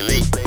Daily.